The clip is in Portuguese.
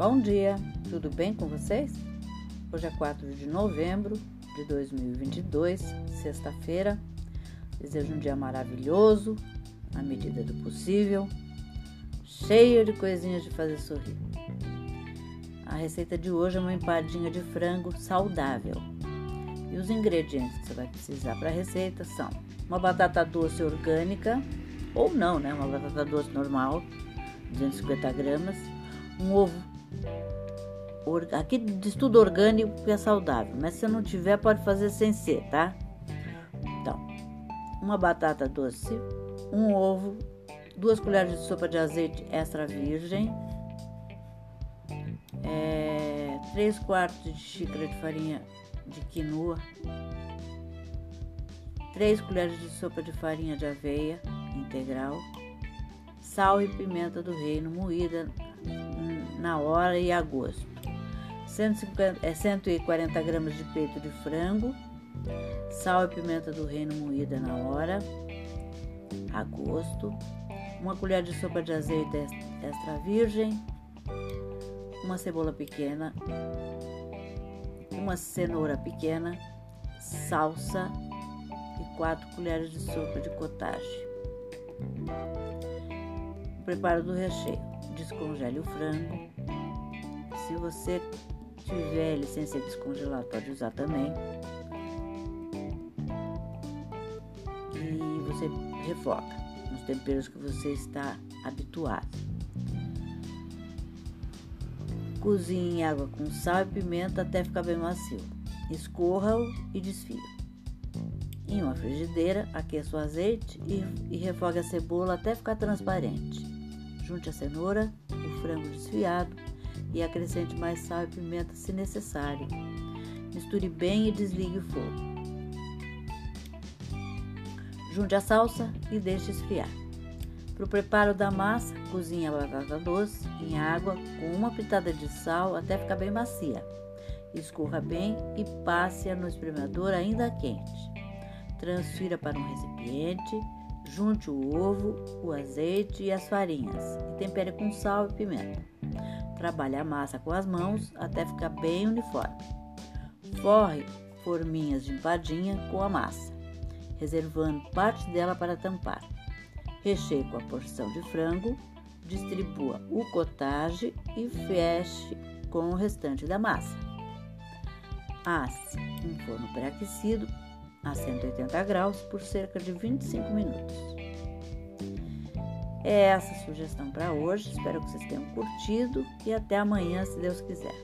Bom dia, tudo bem com vocês? Hoje é 4 de novembro de 2022, sexta-feira. Desejo um dia maravilhoso, na medida do possível, cheio de coisinhas de fazer sorrir. A receita de hoje é uma empadinha de frango saudável. E os ingredientes que você vai precisar para a receita são uma batata doce orgânica, ou não, né? Uma batata doce normal, 250 gramas, um ovo Aqui diz tudo orgânico porque é saudável, mas se não tiver, pode fazer sem ser, tá? Então, uma batata doce, um ovo, duas colheres de sopa de azeite extra virgem, é, três quartos de xícara de farinha de quinoa, três colheres de sopa de farinha de aveia integral, sal e pimenta do reino moída na hora e a gosto. 150, é 140 gramas de peito de frango, sal e pimenta do reino moída na hora, a gosto, uma colher de sopa de azeite extra virgem, uma cebola pequena, uma cenoura pequena, salsa e 4 colheres de sopa de cottage. Preparo do recheio. Descongele o frango. Se você tiver ele sem ser descongelado, pode usar também. E você refoga nos temperos que você está habituado. Cozinhe em água com sal e pimenta até ficar bem macio. Escorra-o e desfie. Em uma frigideira, aqueça o azeite e, e refogue a cebola até ficar transparente. Junte a cenoura, o frango desfiado e acrescente mais sal e pimenta se necessário. Misture bem e desligue o fogo. Junte a salsa e deixe esfriar. Para o preparo da massa, cozinhe a batata doce em água com uma pitada de sal até ficar bem macia. Escorra bem e passe-a no espremedor ainda quente. Transfira para um recipiente, junte o ovo, o azeite e as farinhas e tempere com sal e pimenta. Trabalhe a massa com as mãos até ficar bem uniforme. Forre forminhas de empadinha com a massa, reservando parte dela para tampar. Recheie com a porção de frango, distribua o cottage e feche com o restante da massa. Asse em forno pré-aquecido a 180 graus por cerca de 25 minutos. É essa a sugestão para hoje. Espero que vocês tenham curtido e até amanhã, se Deus quiser.